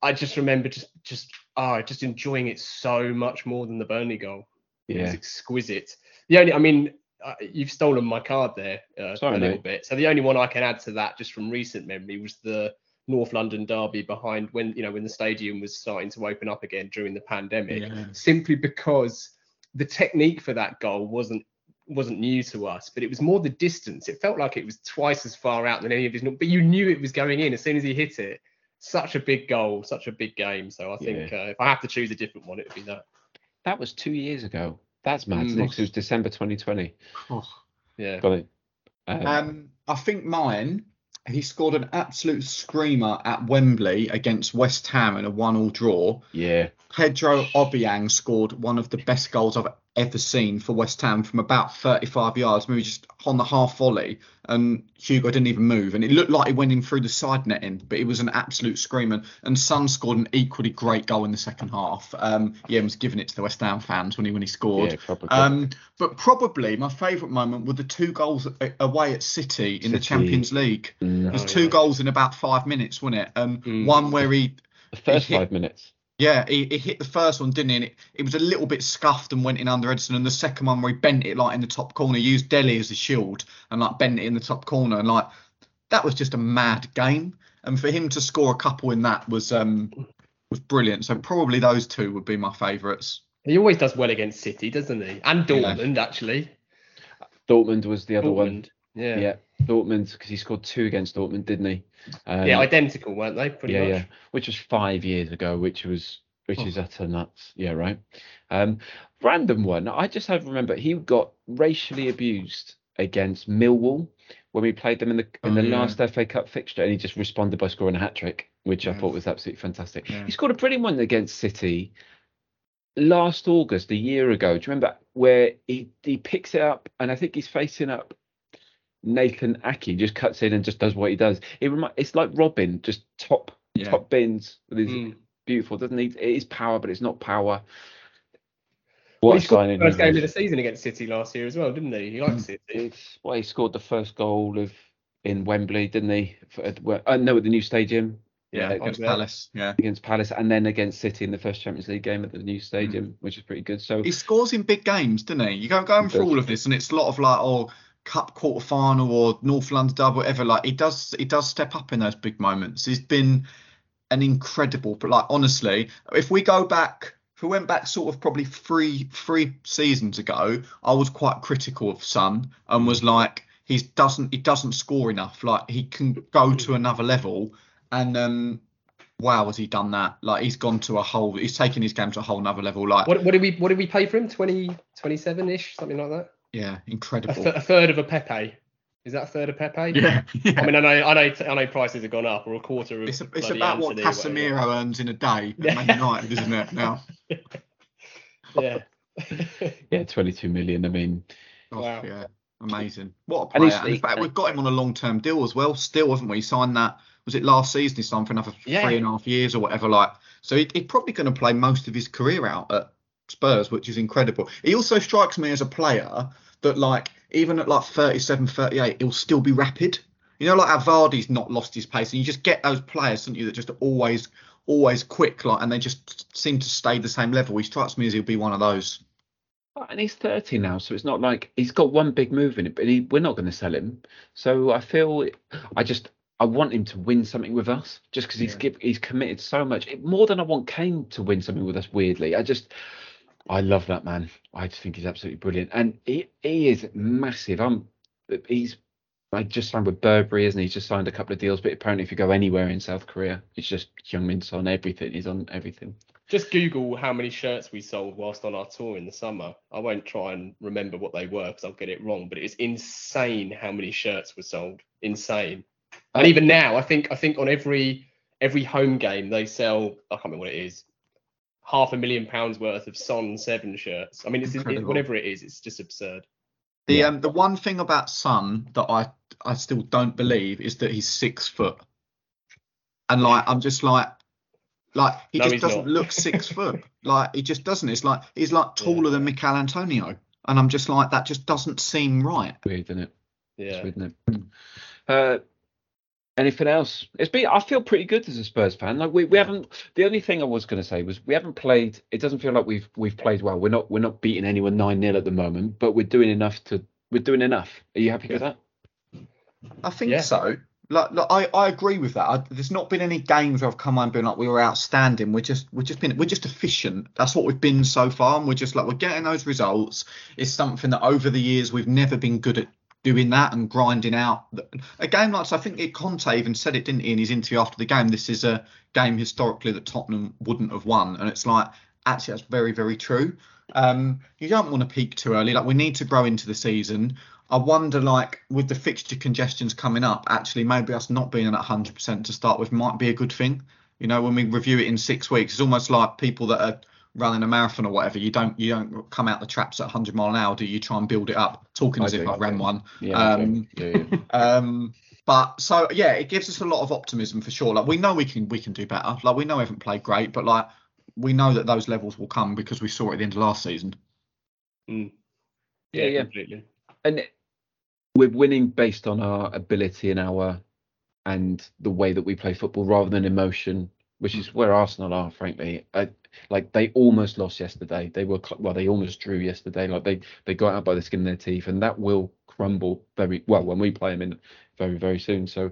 I just remember just just oh, just enjoying it so much more than the Burnley goal. It was exquisite. The only, I mean, uh, you've stolen my card there uh, Sorry, a little mate. bit. So the only one I can add to that, just from recent memory, was the North London derby behind when you know when the stadium was starting to open up again during the pandemic. Yeah. Simply because the technique for that goal wasn't wasn't new to us, but it was more the distance. It felt like it was twice as far out than any of his. But you knew it was going in as soon as he hit it. Such a big goal, such a big game. So I think uh, if I have to choose a different one, it would be that. That was two years ago. That's mad. Mm. Next, it was December 2020. Oh. Yeah. Got it. Um, Um, I think mine. He scored an absolute screamer at Wembley against West Ham in a one-all draw. yeah. Pedro Obiang scored one of the best goals I've ever seen for West Ham from about 35 yards, maybe just on the half volley, and Hugo didn't even move, and it looked like he went in through the side netting, but it was an absolute screamer. And Son scored an equally great goal in the second half. Um, yeah, was giving it to the West Ham fans when he when he scored. Yeah, probably. Um, but probably my favourite moment were the two goals away at City in the Champions League. Mm. There's two yeah. goals in about five minutes, wasn't it? Um, Mm. One where he the first hit- five minutes. Yeah, he, he hit the first one, didn't he? And it, it was a little bit scuffed and went in under Ederson. And the second one where he bent it like in the top corner, used Dele as a shield and like bent it in the top corner. And like that was just a mad game. And for him to score a couple in that was um was brilliant. So probably those two would be my favourites. He always does well against City, doesn't he? And Yeah. Dortmund, actually. Dortmund was the other one. Yeah. Yeah, Dortmund because he scored two against Dortmund, didn't he? Um, yeah, identical, weren't they? Pretty yeah, much. yeah, which was five years ago, which was which Oh. is utter nuts. Yeah, right. Um, random one. I just have remember he got racially abused against Millwall when we played them in the in Oh, the yeah. last FA Cup fixture, and he just responded by scoring a hat trick, which I thought was absolutely fantastic. Yeah. He scored a brilliant one against City last August, a year ago. Do you remember where he he picks it up and I think he's facing up Nathan Aké, just cuts in and just does what he does. It remi- it's like Robben, just top Yeah. top bins with his Mm. beautiful. Doesn't need it is power, but it's not power. Well, What he a scored signing! the first game of the season against City last year as well, didn't he? He likes City. It's well, he scored the first goal of in Wembley, didn't he? For, uh, no, at the new stadium Yeah, Yeah, against. Palace. Yeah. against Palace, and then against City in the first Champions League game at the new stadium, which is pretty good. So He scores in big games, doesn't he? You go going He through all of this, and it's a lot of like, oh, cup quarter final or North London Derby, whatever. Like he does, he does step up in those big moments. He's been an incredible, but like honestly, if we go back, if we went back sort of probably three three seasons ago, I was quite critical of Son and was like, he doesn't he doesn't score enough. Like he can go to another level, and um. Wow, has he done that? Like he's gone to a whole, he's taken his game to a whole nother level. Like, What, what did we what did we pay for him? 20, 27 ish, something like that. Yeah, A, incredible. th- a third of a Pepe. Is that a third of Pepe? Yeah, yeah. I mean, I know, I know, I know prices have gone up, or a quarter of. it's, it's bloody about what Antony or whatever. Casemiro earns in a day at Yeah. Man United, isn't it? Now, Yeah. yeah, 22 million. I mean, Oh, Wow. yeah, amazing. What a player! he's- And in fact, we've got him on a long-term deal as well. Still, haven't we? He signed that. Was it last season? He signed for another Yeah. three and a half years or whatever. Like, so he, he's probably going to play most of his career out at Spurs, which is incredible. He also strikes me as a player that, like, even at like 37, 38, he'll still be rapid. You know, like how Vardy's not lost his pace, and you just get those players, don't you, that just always, always quick, like, and they just seem to stay the same level. He strikes me as he'll be one of those. and he's 30 now, so it's not like he's got one big move in it, but he, we're not going to sell him. So I feel, I just, I want him to win something with us, just because he's Yeah. give, he's committed so much, It- more than I want Kane to win something with us. Weirdly, I just, I love that man. I just think he's absolutely brilliant, and he he is massive. I'm, he's. I just signed with Burberry, isn't he? He's just signed a couple of deals, but apparently, if you go anywhere in South Korea, it's just Heung-min's on everything. He's on everything. Just Google how many shirts we sold whilst on our tour in the summer. I won't try and remember what they were because I'll get it wrong. But it is insane how many shirts were sold. Insane. And um, even now, I think I think on every every home game they sell. I can't remember what it is. Half a million pounds worth of Son Seven shirts. I mean, it's it, whatever it is, it's just absurd. The Yeah. um the one thing about Son that I I still don't believe is that he's six foot, and like I'm just like like he No, just doesn't not. look six foot. Like he just doesn't. It's like he's like taller than Michail Antonio, and I'm just like that just doesn't seem right. Weird, isn't it? It's Yeah. weird, isn't it? Uh, anything else? It's been. I feel pretty good as a Spurs fan. Like we, we haven't. The only thing I was going to say was we haven't played. It doesn't feel like we've we've played well. We're not we're not beating anyone nine 0 at the moment, but we're doing enough to. We're doing enough. Are you happy with that? I think Yeah. so. Like, like I, I agree with that. I, there's not been any games where I've come on and been like we were outstanding. We're just we're just been we're just efficient. That's what we've been so far, and we're just like we're getting those results. It's something that over the years we've never been good at doing that and grinding out a game like. I think Conte even said it, didn't he, in his interview after the game? This is a game historically that Tottenham wouldn't have won, and it's like actually that's very very true. Um, you don't want to peak too early. Like we need to grow into the season. I wonder, like, with the fixture congestions coming up, actually, maybe us not being at 100% to start with might be a good thing. You know, when we review it in six weeks, it's almost like people that are running a marathon or whatever, you don't you don't come out the traps at 100 mile an hour. Do you try and build it up? Talking I as if do, I I ran do. one. Yeah, Um, yeah, yeah. Um, but so yeah, it gives us a lot of optimism for sure. Like we know we can we can do better. Like we know we haven't played great, but like we know that those levels will come because we saw it at the end of last season. Mm. Yeah, yeah. completely. and we're winning based on our ability and our and the way that we play football rather than emotion which is where arsenal are frankly. I, like they almost lost yesterday. They were cl- well they almost drew yesterday. Like they they got out by the skin of their teeth and that will crumble very well when we play them in very very soon. So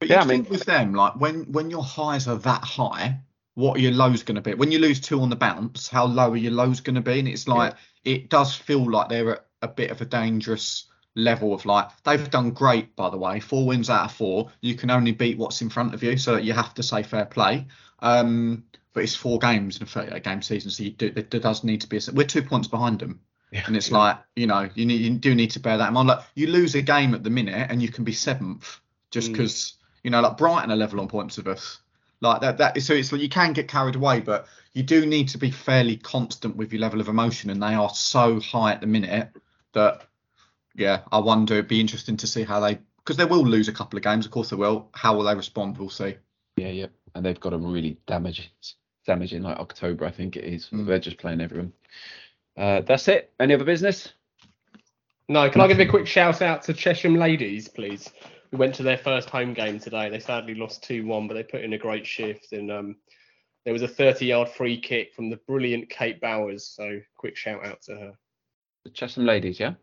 But Yeah, you I mean- think with them, like when when your highs are that high, what are your lows going to be? When you lose two on the bounce, how low are your lows going to be? And it's like it does feel like they're at a bit of a dangerous level of like they've done great by the way. Four wins out of four. You can only beat what's in front of you so you have to say fair play. Um but it's four games in a 38 game season so you do there does need to be a we're two points behind them. And it's like you know you need you do need to bear that in mind. Like you lose a game at the minute and you can be seventh just Mm. because you know like brighton are level on points with us. Like that that so it's like you can get carried away but you do need to be fairly constant with your level of emotion and they are so high at the minute that yeah i wonder it'd be interesting to see how they because they will lose a couple of games of course they will how will they respond we'll see yeah yeah and they've got a really damaging damaging like october i think it is Mm. they're just playing everyone uh that's it any other business No, can I give a quick shout out to Chesham Ladies, please? We went to their first home game today. They sadly lost 2 1, but they put in a great shift. And um, there was a 30 yard free kick from the brilliant Kate Bowers. So, quick shout out to her. the chesham ladies yeah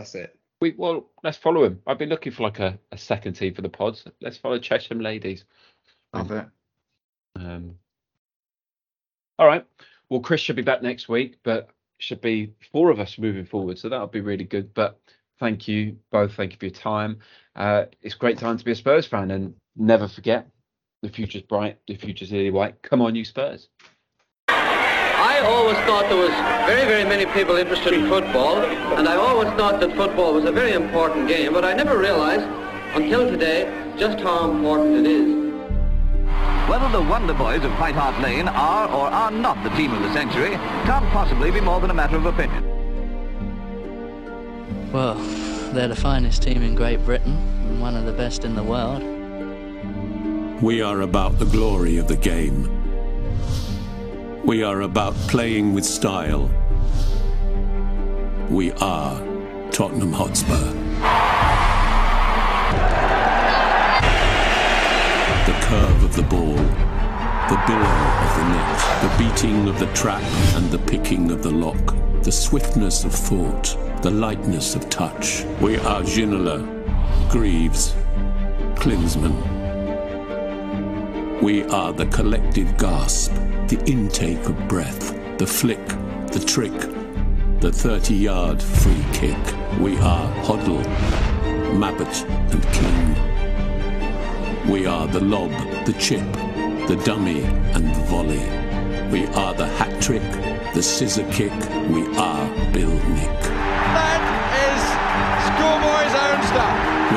That's it. We well, let's follow him. I've been looking for like a, a second team for the pods. Let's follow Chesham ladies. love it Um, all right. Well, Chris should be back next week, but should be four of us moving forward, so that'll be really good. But thank you both. Thank you for your time. Uh, it's a great time to be a Spurs fan, and never forget the future's bright. The future's really white. Come on, you Spurs. I always thought there was very, very many people interested in football, and I always thought that football was a very important game, but I never realized until today just how important it is. Whether the Wonder Boys of White Hart Lane are or are not the team of the century can't possibly be more than a matter of opinion. Well, they're the finest team in Great Britain and one of the best in the world. We are about the glory of the game. We are about playing with style. We are Tottenham Hotspur. The curve of the ball, the billow of the net, the beating of the trap and the picking of the lock, the swiftness of thought, the lightness of touch. We are Ginola, Greaves, Klinsmann. We are the collective gasp, the intake of breath, the flick, the trick, the 30 yard free kick. We are Hoddle, Mabbutt, and King. We are the lob, the chip, the dummy, and the volley. We are the hat trick, the scissor kick. We are Bill Nick. That is schoolboy's own stuff.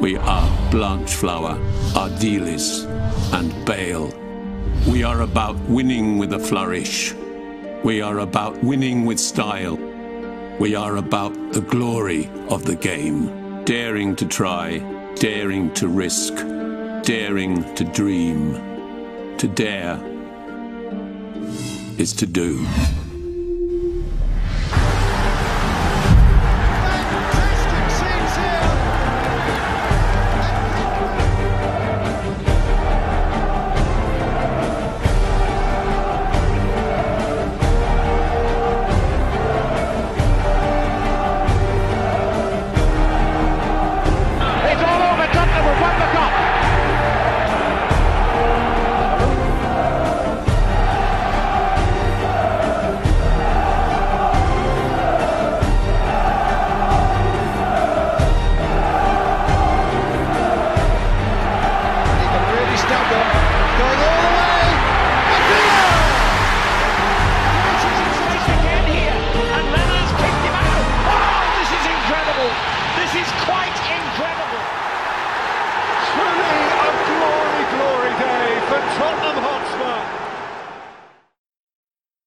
We are Blanchflower, Ardiles, and Bale. We are about winning with a flourish. We are about winning with style. We are about the glory of the game. Daring to try, daring to risk, daring to dream. To dare is to do.